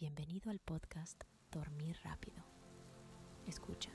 Bienvenido al podcast Dormir Rápido. Escucha.